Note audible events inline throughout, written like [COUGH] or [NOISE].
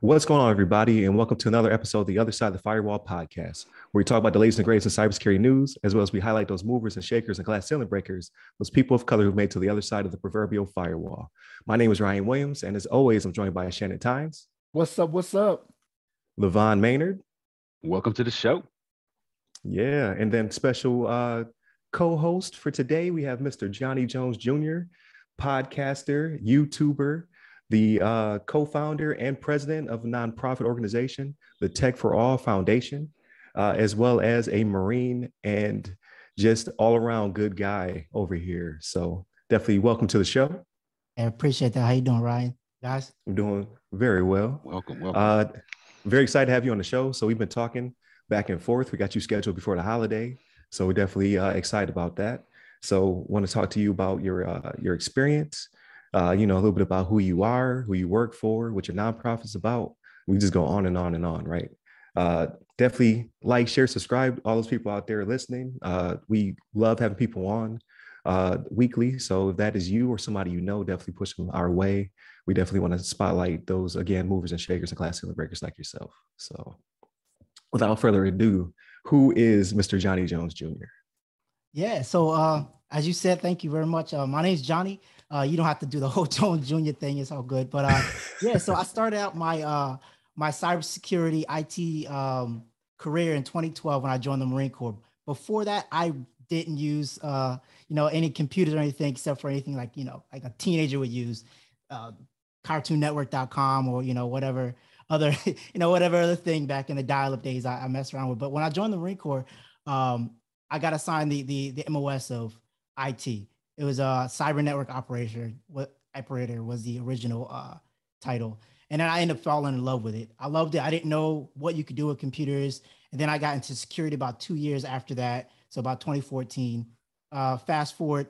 What's going on, everybody, and welcome to another episode of the Other Side of the Firewall podcast, where we talk about the latest and greatest in cybersecurity news, as well as we highlight those movers and shakers and glass ceiling breakers, those people of color who've made to the other side of the proverbial firewall. My name is Ryan Williams, and as always, I'm joined by Shannon Tynes. What's up? What's up? LeVon Maynard. Welcome to the show. Yeah, and then special uh, co-host for today, we have Mr. Johnny Jones Jr., podcaster, YouTuber, the uh, co-founder and president of a nonprofit organization, the Tech for All Foundation, uh, as well as a Marine and just all-around good guy over here. So definitely welcome to the show. I appreciate that. How you doing, Ryan? Guys? I'm doing very well. Welcome, welcome. Uh, very excited to have you on the show. So we've been talking back and forth. We got you scheduled before the holiday, so we're definitely uh, excited about that. So want to talk to you about your uh, your experience, uh, you know, a little bit about who you are, who you work for, what your nonprofit's about. We just go on and on and on, right? Uh, definitely like, share, subscribe. All those people out there listening, uh, we love having people on uh, weekly. So if that is you or somebody you know, definitely push them our way. We definitely want to spotlight those again, movers and shakers and ceiling breakers like yourself. So without further ado, who is Mr. Johnny Jones Jr.? Yeah. So uh, as you said, thank you very much. Uh, my name is Johnny. Uh, you don't have to do the whole [LAUGHS] Jones Jr. thing. It's all good. But uh, yeah, so I started out my uh, my cybersecurity IT um, career in 2012 when I joined the Marine Corps. Before that, I didn't use uh, you know any computers or anything except for anything like you know like a teenager would use, uh, CartoonNetwork.com or you know whatever other [LAUGHS] you know whatever other thing back in the dial-up days I, I messed around with. But when I joined the Marine Corps, um, I got assigned the the the MOS of IT. It was a cyber network operator. What operator was the original uh, title, and then I ended up falling in love with it. I loved it. I didn't know what you could do with computers, and then I got into security about two years after that. So about 2014. Uh, fast forward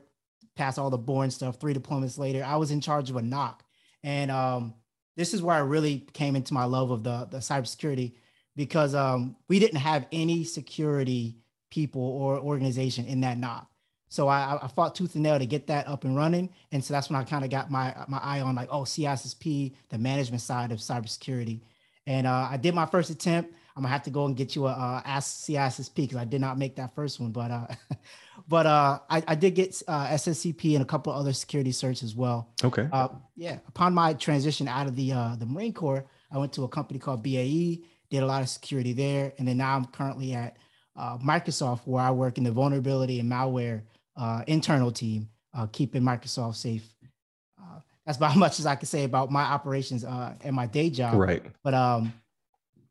past all the boring stuff, three deployments later, I was in charge of a NOC, and um, this is where I really came into my love of the the cybersecurity because um, we didn't have any security people or organization in that NOC. So I, I fought tooth and nail to get that up and running. And so that's when I kind of got my my eye on like, oh, CISSP, the management side of cybersecurity. And uh, I did my first attempt. I'm gonna have to go and get you a, a Ask CISSP because I did not make that first one. But uh, [LAUGHS] but uh, I, I did get uh, SSCP and a couple of other security certs as well. Okay. Uh, yeah. Upon my transition out of the uh, the Marine Corps, I went to a company called BAE. Did a lot of security there, and then now I'm currently at uh, Microsoft, where I work in the vulnerability and malware uh, internal team, uh, keeping Microsoft safe. Uh, that's about [LAUGHS] as much as I can say about my operations uh, and my day job. Right. But um,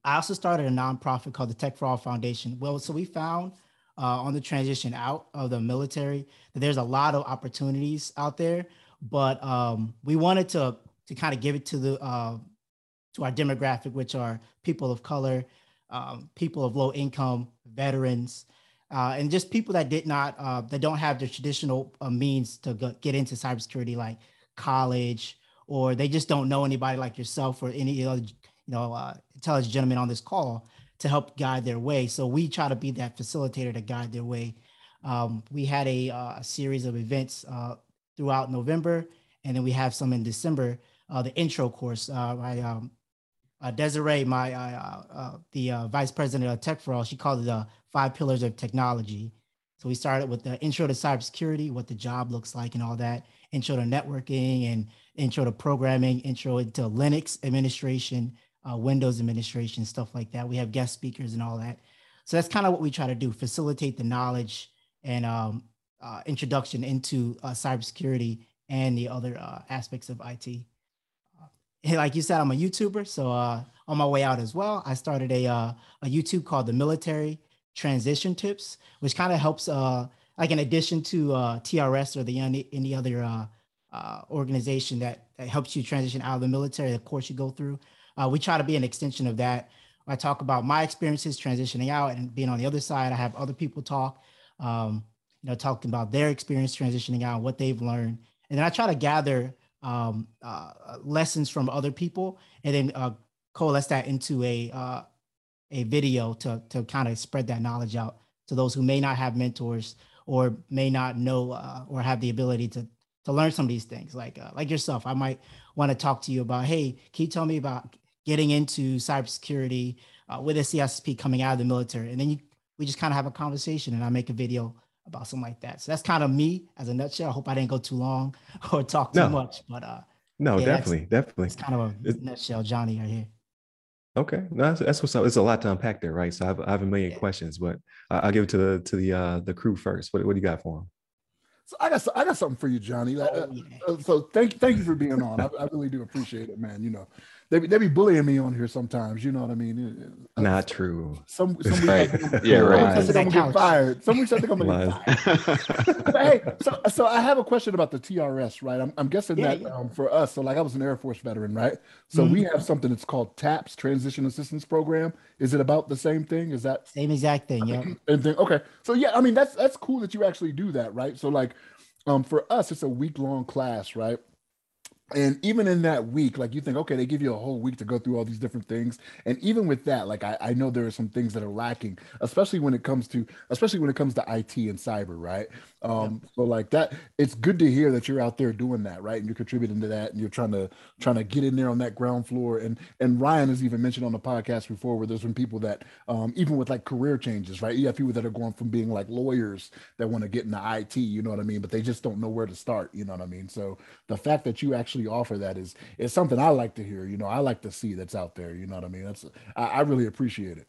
I also started a nonprofit called the Tech for All Foundation. Well, so we found uh, on the transition out of the military that there's a lot of opportunities out there, but um, we wanted to to kind of give it to the uh, to our demographic, which are people of color, um, people of low income, veterans, uh, and just people that did not uh, that don't have the traditional uh, means to go, get into cybersecurity, like college, or they just don't know anybody like yourself or any other you know uh, intelligent gentleman on this call to help guide their way. So we try to be that facilitator to guide their way. Um, we had a, uh, a, series of events uh, throughout November, and then we have some in December. the intro course, I um, uh, Desiree, my uh, uh, the uh, vice president of Tech for All, she called it the five pillars of technology. So we started with the intro to cybersecurity, what the job looks like, and all that. Intro to networking and intro to programming, intro into Linux administration, uh, Windows administration, stuff like that. We have guest speakers and all that. So that's kind of what we try to do: facilitate the knowledge and um, uh, introduction into cybersecurity and the other aspects of IT like you said, I'm a YouTuber. So uh, on my way out as well, I started a uh, a YouTube called the Military Transition Tips, which kind of helps, uh, like in addition to uh, TRS or the any, any other uh, uh, organization that, that helps you transition out of the military, the course you go through. Uh, we try to be an extension of that. I talk about my experiences transitioning out and being on the other side. I have other people talk, um, you know, talking about their experience transitioning out, what they've learned, and then I try to gather um, uh, lessons from other people, and then uh, coalesce that into a uh, a video to to kind of spread that knowledge out to those who may not have mentors or may not know uh, or have the ability to to learn some of these things. Like uh, like yourself, I might want to talk to you about, hey, can you tell me about getting into cybersecurity uh, with a CISSP coming out of the military, and then you, we just kind of have a conversation, and I make a video about something like that. So that's kind of me as a nutshell. I hope I didn't go too long [LAUGHS] or talk too no. much, but uh, no, yeah, definitely, that's, definitely. It's kind of a it's, nutshell, Johnny, right here. Okay, no, that's, that's what's up. It's a lot to unpack there, right? So I have, I have a million yeah. questions, but I'll give it to the to the uh, the crew first. What what do you got for them? So I got I got something for you, Johnny. Oh, uh, yeah. uh, so thank thank you for being on. I, I, really do appreciate it, man. You know, they be, they be bullying me on here sometimes. You know what I mean? Not true. Some [LAUGHS] some right. I yeah, right. Some I'm gonna [LAUGHS] get fired. Some weeks I think I'm gonna get [LAUGHS] fired. but hey, so so I have a question about the TRS, right? I'm, I'm guessing yeah, that yeah. Um, for us, so like I was an Air Force veteran, right? So mm-hmm. we have something that's called TAPS, Transition Assistance Program. Is it about the same thing? Is that same exact thing? Yeah. Same thing. Okay. So yeah, I mean that's that's cool that you actually do that, right? So like, um, for us, it's a week long class, right? And even in that week like you think okay they give you a whole week to go through all these different things. And even with that like i, I know there are some things that are lacking especially when it comes to especially when it comes to it and cyber right um so like that it's good to hear that you're out there doing that right and you're contributing to that and you're trying to trying to get in there on that ground floor and and ryan has even mentioned on the podcast before where there's been people that um even with like career changes right you have people that are going from being like lawyers that want to get into it you know what i mean but they just don't know where to start you know what i mean so the fact that you actually actually offer that is is something I like to hear. You know, I like to see that's out there. You know what I mean? That's I, I really appreciate it.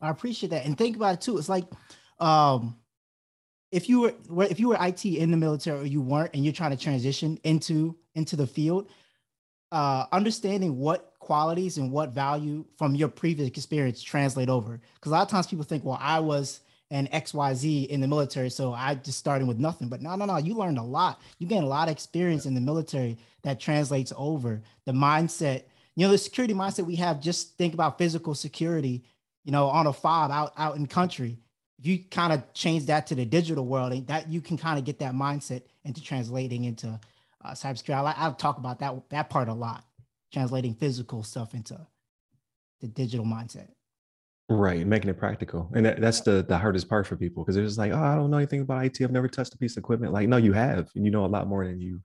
I appreciate that, and think about it too. It's like, um, if you were if you were IT in the military or you weren't, and you're trying to transition into into the field, uh, understanding what qualities and what value from your previous experience translate over. Because a lot of times people think, well, I was an XYZ in the military. So I just starting with nothing. But no, no, no. You learned a lot. You gain a lot of experience in the military that translates over the mindset. You know, the security mindset we have, just think about physical security, you know, on a fob out, out in country. You kind of change that to the digital world, and that you can kind of get that mindset into translating into uh, cybersecurity. I, I've talked about that, that part a lot, translating physical stuff into the digital mindset. Right, making it practical, and that, that's the the hardest part for people because just like, oh, I don't know anything about IT. I've never touched a piece of equipment. Like, no, you have, and you know a lot more than you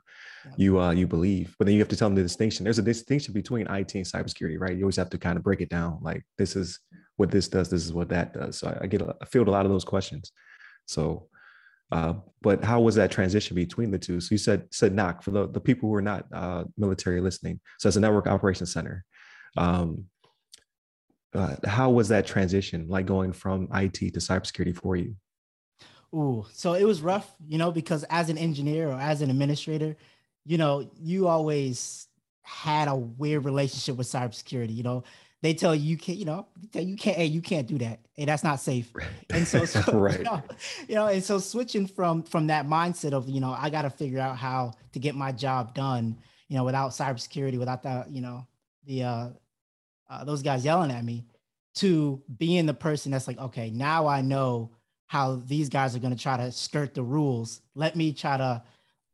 yeah. you uh you believe. But then you have to tell them the distinction. There's a distinction between IT and cybersecurity, right? You always have to kind of break it down. Like, this is what this does. This is what that does. So I, I get a, I field a lot of those questions. So, uh, but how was that transition between the two? So you said said NOC for the the people who are not uh, military listening. So as a network operations center. Um, uh, how was that transition like going from IT to cybersecurity for you? Ooh, so it was rough, you know, because as an engineer or as an administrator, you know, you always had a weird relationship with cybersecurity. You know, they tell you you can't, you know, you can't, hey, you can't do that. Hey, that's not safe. And so, [LAUGHS] so [LAUGHS] right. you, know, you know, and so switching from from that mindset of, you know, I got to figure out how to get my job done, you know, without cybersecurity, without the, you know, the uh uh, those guys yelling at me to being the person that's like, okay, now I know how these guys are going to try to skirt the rules. Let me try to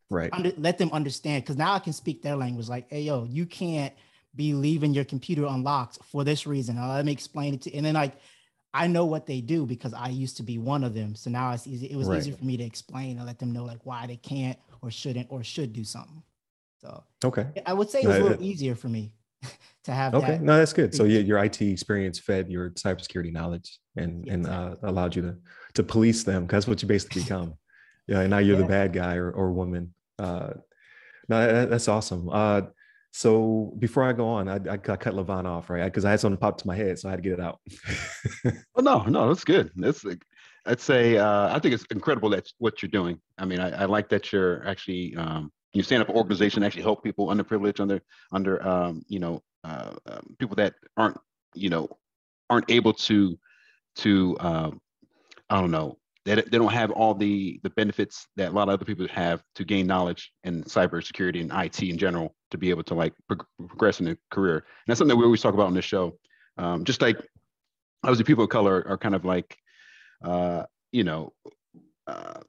right under, let them understand because now I can speak their language. Like, hey, yo, you can't be leaving your computer unlocked for this reason. Uh, let me explain it to. And then like, I know what they do because I used to be one of them. So now it's easy. It was right. easier for me to explain and let them know like why they can't or shouldn't or should do something. So okay, I would say it was a little easier for me [LAUGHS] to have. Okay, that. no, that's good. So your, your IT experience fed your cybersecurity knowledge and and uh, allowed you to to police them. Cause that's what you basically [LAUGHS] become. Yeah, and now you're yeah. the bad guy or or woman. Uh, no, that, that's awesome. Uh, so before I go on, I, I cut LeVon off, right? Because I had something pop to my head, so I had to get it out. well, [LAUGHS] no, no, that's good. That's like, I'd say uh, I think it's incredible that what you're doing. I mean, I, I like that you're actually um, you stand up an organization actually help people underprivileged under under um, you know uh, um, people that aren't you know aren't able to to um, I don't know they, they don't have all the the benefits that a lot of other people have to gain knowledge in cybersecurity and IT in general to be able to like pro- progress in a career. And that's something that we always talk about on this show. Um, just like obviously people of color are kind of like uh, you know uh,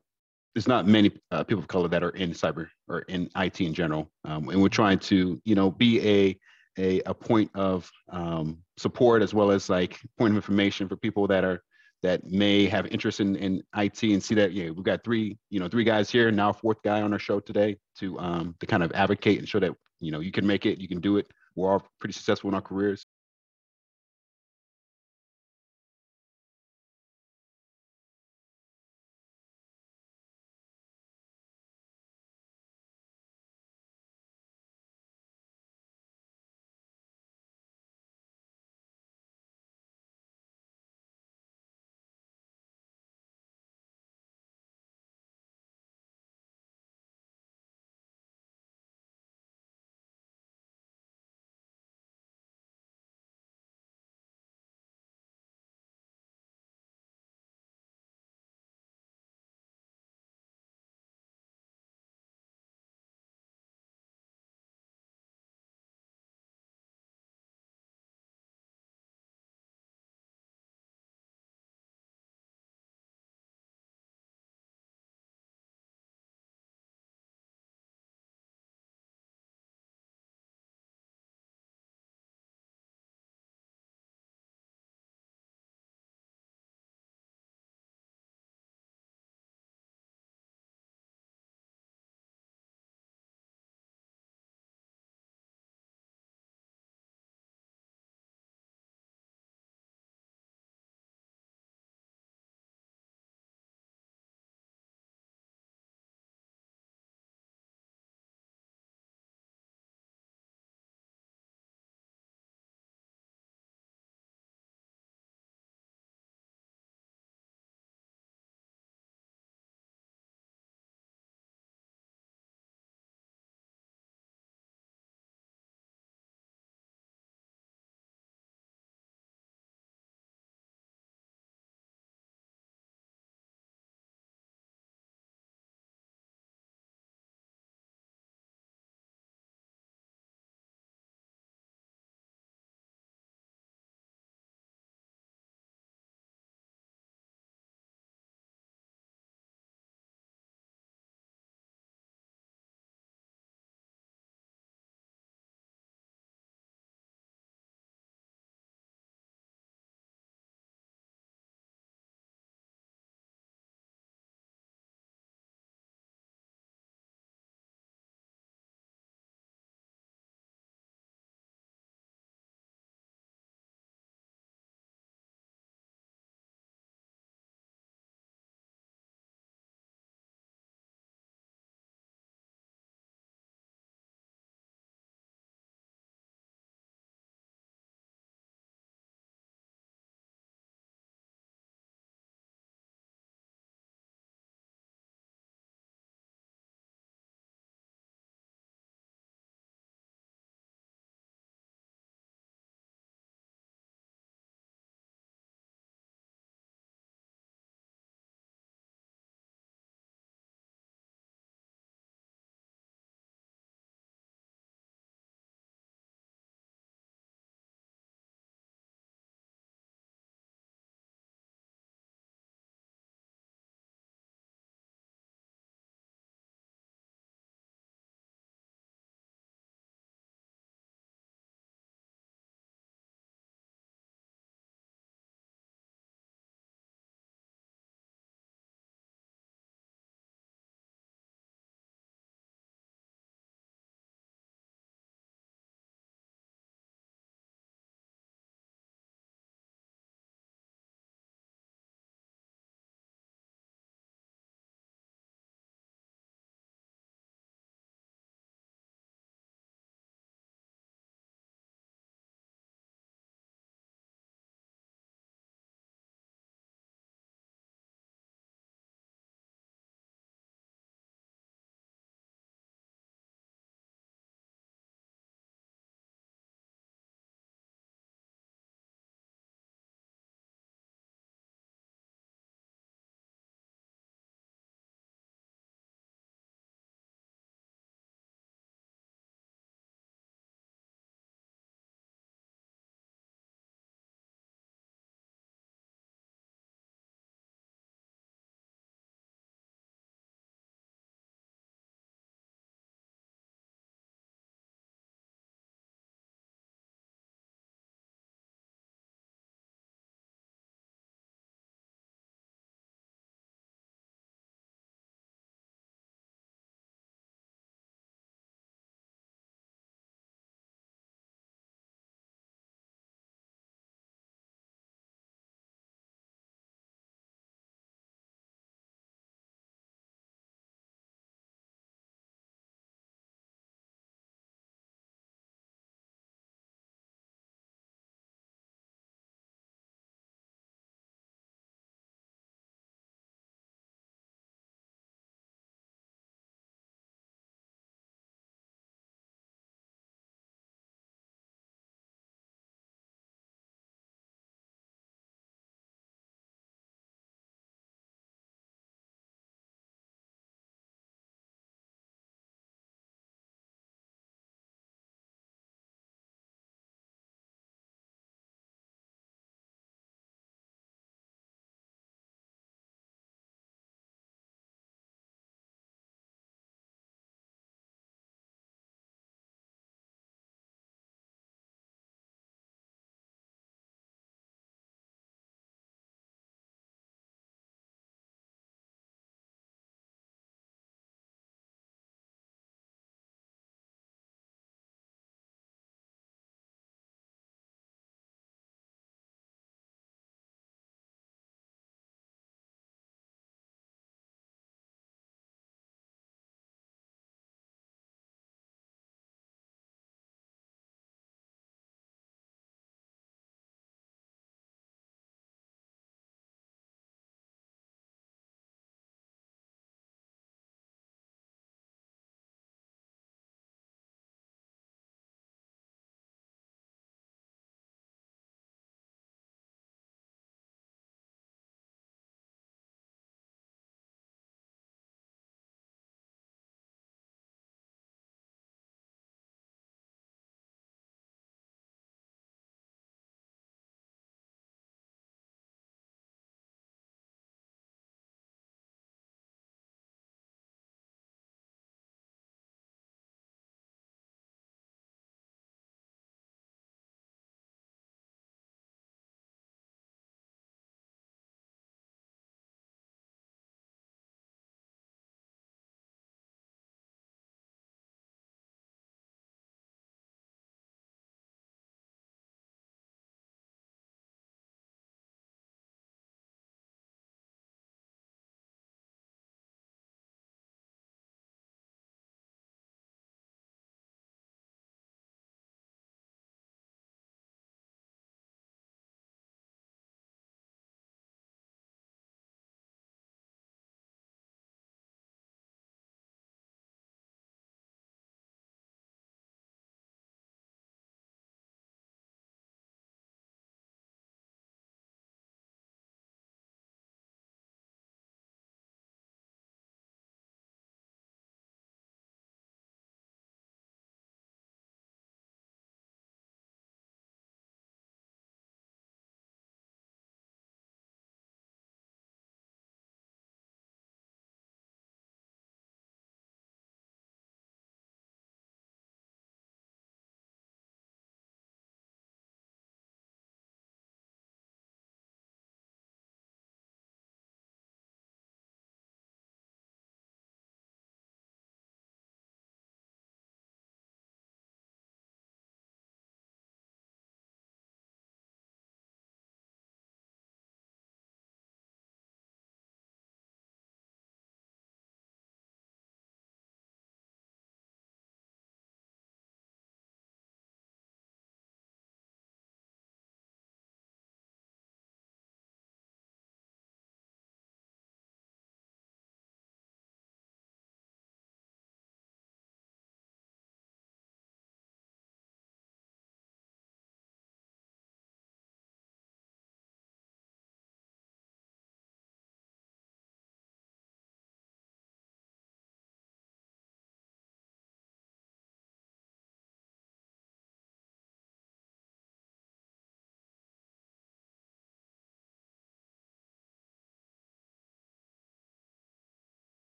there's not many uh, people of color that are in cyber or in IT in general, um, and we're trying to you know be a a, a point of um, support as well as like point of information for people that are that may have interest in, in IT and see that, yeah, we've got three, you know, three guys here, now fourth guy on our show today to um to kind of advocate and show that, you know, you can make it, you can do it. We're all pretty successful in our careers.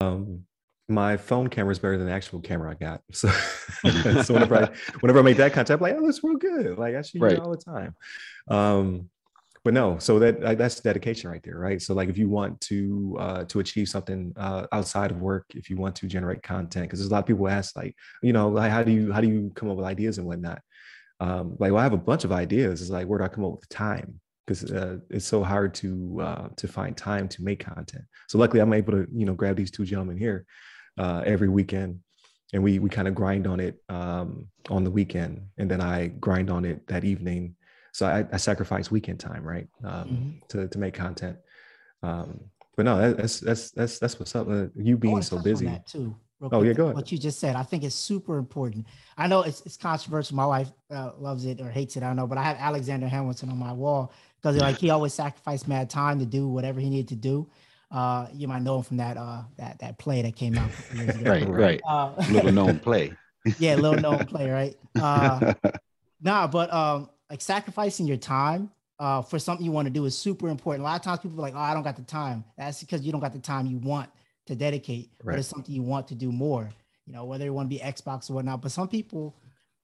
Um, my phone camera is better than the actual camera I got. [LAUGHS] So, [LAUGHS] so whenever I whenever I make that content, I'm like, oh, that's real good. Like I shoot right. all the time. Um, but no, so that that's dedication right there, right? So like if you want to uh, to achieve something uh, outside of work, if you want to generate content, because there's a lot of people ask like, you know, like how do you how do you come up with ideas and whatnot? Um, like, well, I have a bunch of ideas. It's like where do I come up with the time? Because uh, it's so hard to uh, to find time to make content. So luckily, I'm able to you know grab these two gentlemen here uh, every weekend, and we we kind of grind on it um, on the weekend, and then I grind on it that evening. So I, I sacrifice weekend time, right, um, mm-hmm. to to make content. Um, but no, that's that's that's that's what's up. Uh, you being so busy too. oh yeah, go ahead. What you just said, I think it's super important. I know it's, it's controversial. My wife uh, loves it or hates it. I don't know, but I have Alexander Hamilton on my wall because like he always sacrificed mad time to do whatever he needed to do. Uh, you might know him from that uh that that play that came out. right, right. Uh, [LAUGHS] little known play. yeah, little known play, right? [LAUGHS] Uh, nah, but um, like sacrificing your time uh for something you want to do is super important. A lot of times people are like, "Oh, I don't got the time." That's because you don't got the time you want to dedicate, right. but it's something you want to do more. You know, whether it want to be Xbox or whatnot. But some people,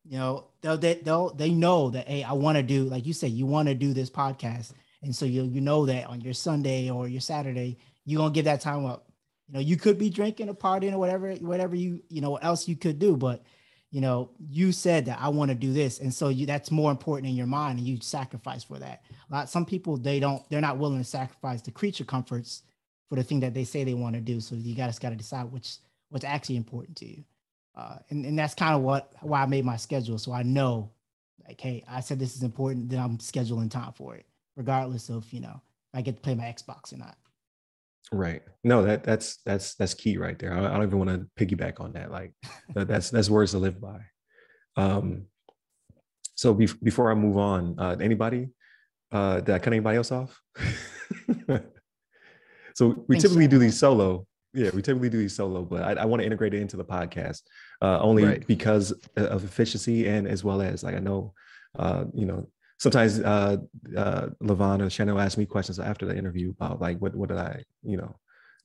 you know, they'll they, they'll they know that hey, I want to do like you said, you want to do this podcast, and so you you know that on your Sunday or your Saturday you're gonna give that time up. You know, you could be drinking or partying or whatever, whatever you, you know, else you could do, but you know, you said that I want to do this. And so you that's more important in your mind and you sacrifice for that. A lot some people they don't, they're not willing to sacrifice the creature comforts for the thing that they say they want to do. So you guys got to decide which what's actually important to you. Uh, and, and that's kind of what why I made my schedule. So I know like, hey, I said this is important, then I'm scheduling time for it, regardless of, you know, I get to play my Xbox or not. Right. No, that that's that's that's key right there. I, I don't even want to piggyback on that. Like [LAUGHS] that's that's words to live by. Um, so be, before I move on, uh, anybody uh, did I cut anybody else off? [LAUGHS] so we typically so. do these solo. Yeah, we typically do these solo, but I, I want to integrate it into the podcast uh, only right. because of efficiency and as well as like I know, uh, you know, sometimes uh, uh, LeVon or Shannon will ask me questions after the interview about like what what did I you know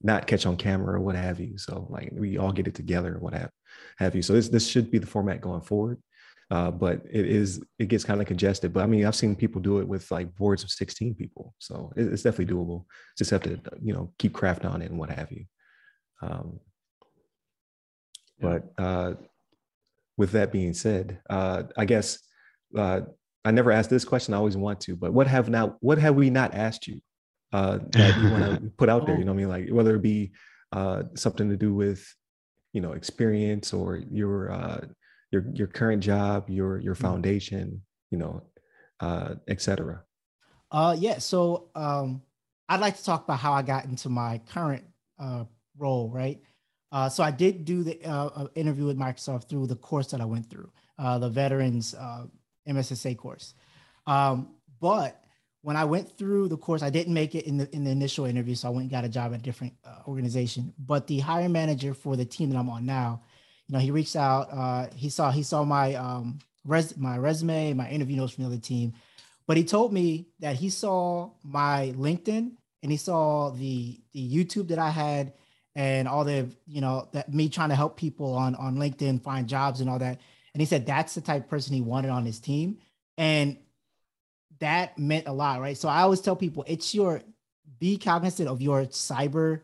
not catch on camera or what have you. So like we all get it together and what have have you. So this this should be the format going forward. Uh, but it is it gets kind of congested. But I mean, I've seen people do it with like boards of 16 people, so it, it's definitely doable. Just have to you know keep craft on it and what have you. Um, but uh, with that being said, uh, I guess uh, I never asked this question. I always want to, but what have now? What have we not asked you uh, that you want to [LAUGHS] put out there? You know, what I mean, like whether it be uh, something to do with, you know, experience or your uh, your your current job, your your mm-hmm. foundation, you know, uh, etc. Uh, yeah. So um, I'd like to talk about how I got into my current uh, role, right? Uh, so I did do the uh, uh interview with Microsoft through the course that I went through, uh, the Veterans uh, MSSA course. Um, but when I went through the course, I didn't make it in the in the initial interview, so I went and got a job at a different uh, organization. But the hiring manager for the team that I'm on now, you know, he reached out. He saw he saw my um, res my resume, my interview notes from the other team, but he told me that he saw my LinkedIn and he saw the the YouTube that I had and all the you know that me trying to help people on on LinkedIn find jobs and all that. And he said that's the type of person he wanted on his team. And that meant a lot, right? So I always tell people it's your be cognizant of your cyber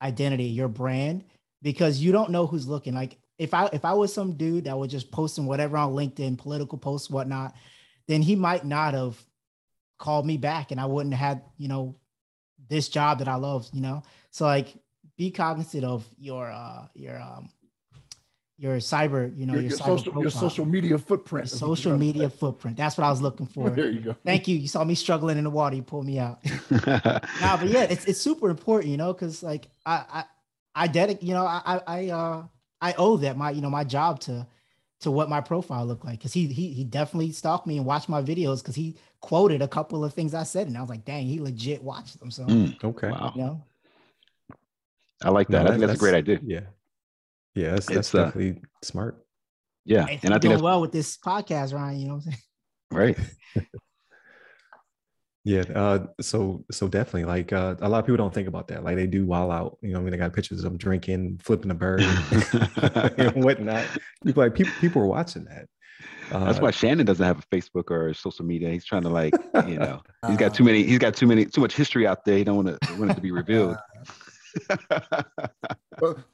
identity, your brand, because you don't know who's looking. Like if I if I was some dude that was just posting whatever on LinkedIn, political posts, whatnot, then he might not have called me back and I wouldn't have had, you know, this job that I love, you know. So like be cognizant of your uh your um your cyber, you know, your, your, your social, your social media footprint. Your social media footprint. That's what I was looking for. [LAUGHS] there you go. Thank you. You saw me struggling in the water. You pulled me out. [LAUGHS] [LAUGHS] nah, but yeah, it's it's super important, you know, because like I I I dedicate, you know, I I uh I owe that my you know my job to to what my profile looked like because he he he definitely stalked me and watched my videos because he quoted a couple of things I said and I was like, dang, he legit watched them. So mm, okay, wow. you know, I like that. No, I think that's, that's, a great idea. Yeah, yeah, that's, that's uh, definitely smart. Yeah, hey, and I think well with this podcast, Ryan. You know what I'm saying? Right. [LAUGHS] Yeah. Uh, so so definitely like uh, a lot of people don't think about that. Like they do while out, you know, I mean, they got pictures of them drinking, flipping a bird and [LAUGHS] [LAUGHS] whatnot. People like people people are watching that. Uh, That's why Shannon doesn't have a Facebook or social media. He's trying to like, you know, he's got too many, he's got too many, too much history out there. He don't want to want it to be revealed.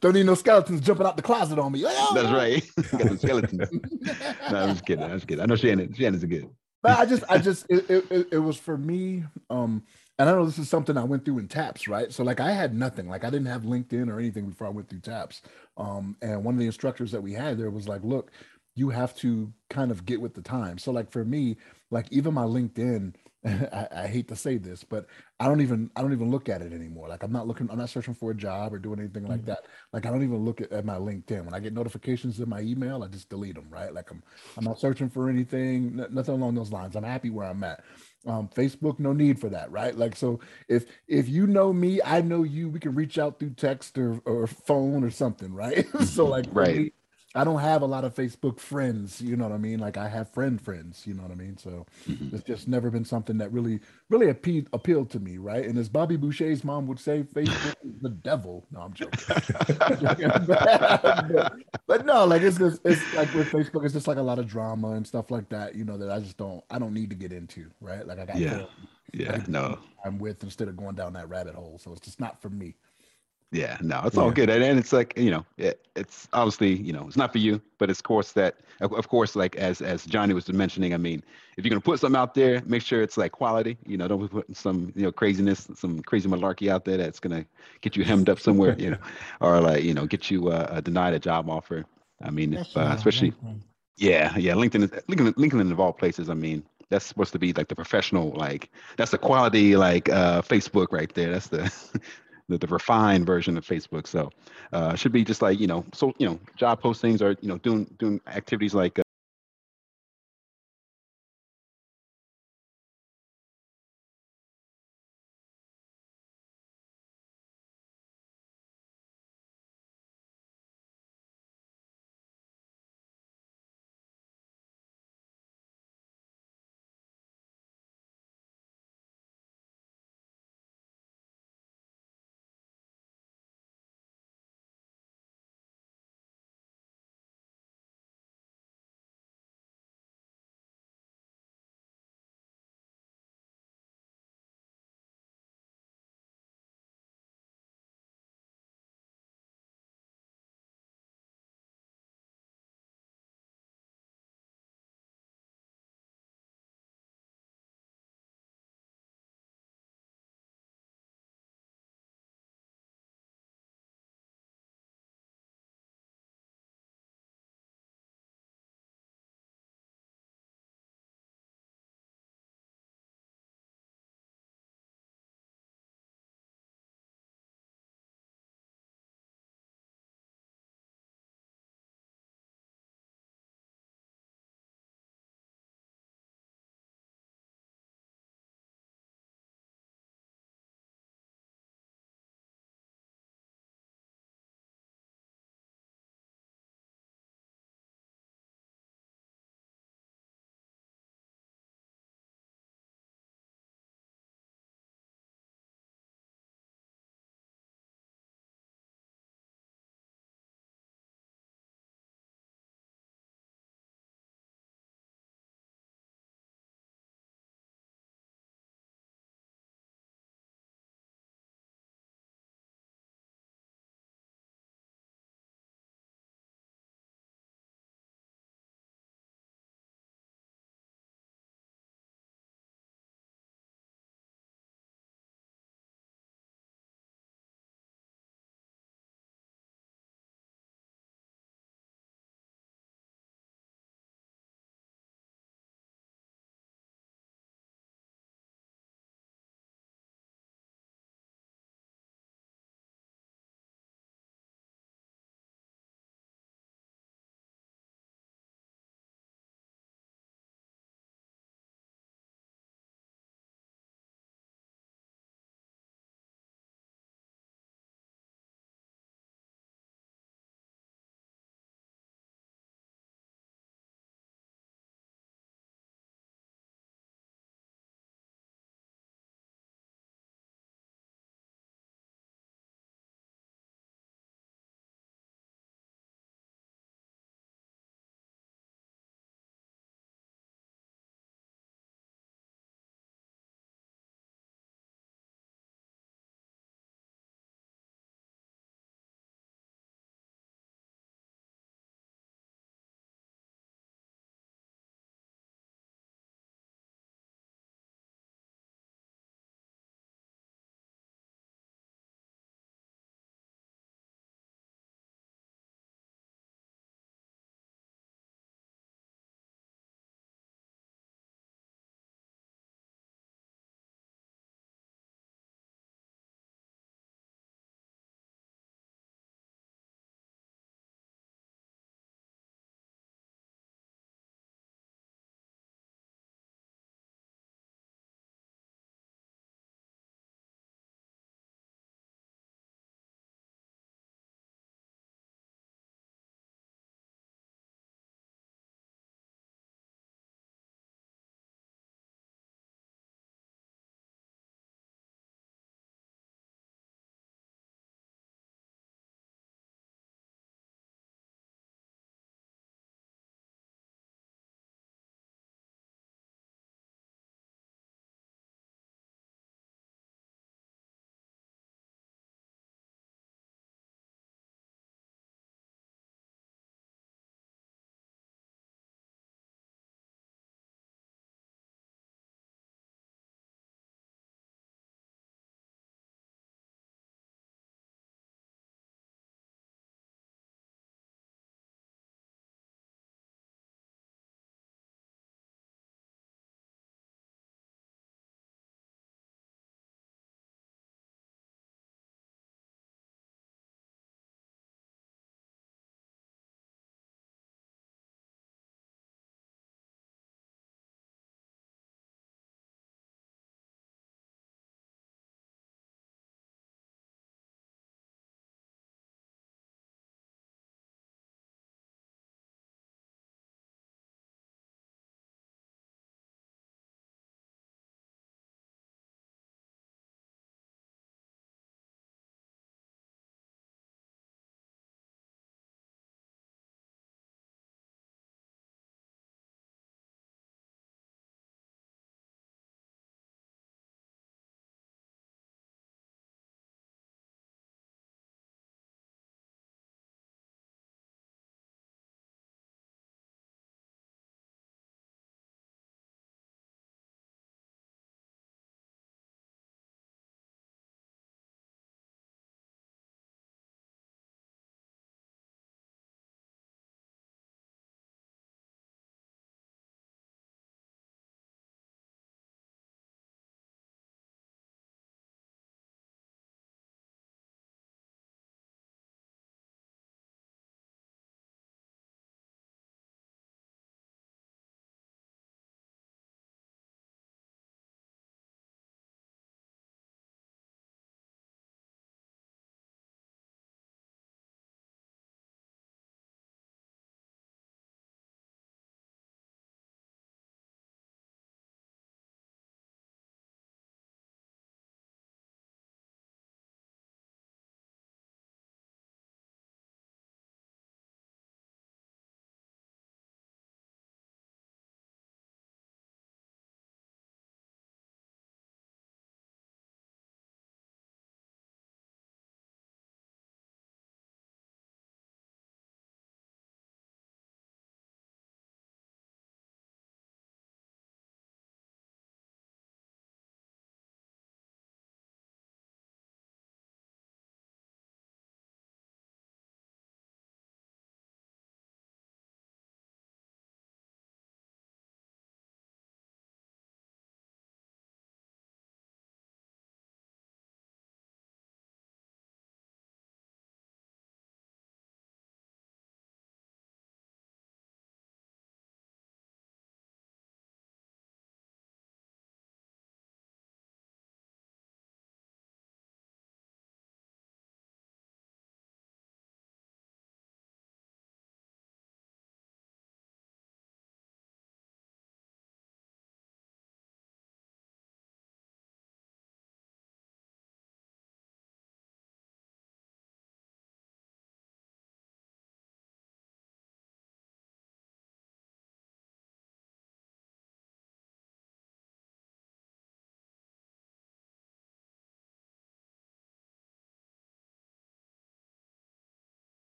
Don't need no skeletons jumping out the closet on me. That's right. [LAUGHS] got some skeletons. [LAUGHS] no, I'm just kidding. I'm just kidding. I know Shannon. Shannon's a good but I just, I just, it, it, it was for me. Um, and I know this is something I went through in TAPS, right? So like I had nothing, like I didn't have LinkedIn or anything before I went through TAPS. Um, and one of the instructors that we had there was like, look, you have to kind of get with the time. So like for me, like even my LinkedIn, [LAUGHS] I, I, hate to say this, but I don't even I don't even look at it anymore. Like I'm not looking, I'm not searching for a job or doing anything like mm-hmm. that. Like I don't even look at, at, my LinkedIn. When I get notifications in my email, I just delete them. Right? Like I'm I'm not searching for anything, nothing along those lines. I'm happy where I'm at. Um, Facebook, no need for that, right? Like so, if if you know me, I know you. We can reach out through text or or phone or something, right? [LAUGHS] so like right. Me, I don't have a lot of Facebook friends, you know what I mean? Like I have friend friends, you know what I mean? So mm-hmm. it's just never been something that really, really appealed, appealed to me, right? And as Bobby Boucher's mom would say, Facebook is the devil. No, I'm joking. but, [LAUGHS] [LAUGHS] but, no, like it's just, it's like with Facebook, it's just like a lot of drama and stuff like that, you know, that I just don't, I don't need to get into, right? Like I got, yeah, yeah, no, I'm with instead of going down that rabbit hole. So it's just not for me. Yeah, no, it's yeah. all good, and, and it's like you know, it, it's obviously you know, it's not for you, but it's course that, of, course, like as as Johnny was mentioning, I mean, if you're gonna put something out there, make sure it's like quality. You know, don't put some you know craziness, some crazy malarkey out there that's gonna get you hemmed up somewhere, you know, [LAUGHS] or like you know, get you uh, denied a job offer. I mean, if, uh, especially, yeah, yeah, LinkedIn, LinkedIn, LinkedIn of all places. I mean, that's supposed to be like the professional, like that's the quality, like uh, Facebook right there. That's the [LAUGHS] the, the refined version of Facebook. So uh, should be just like you know, so you know, job postings or you know, doing doing activities like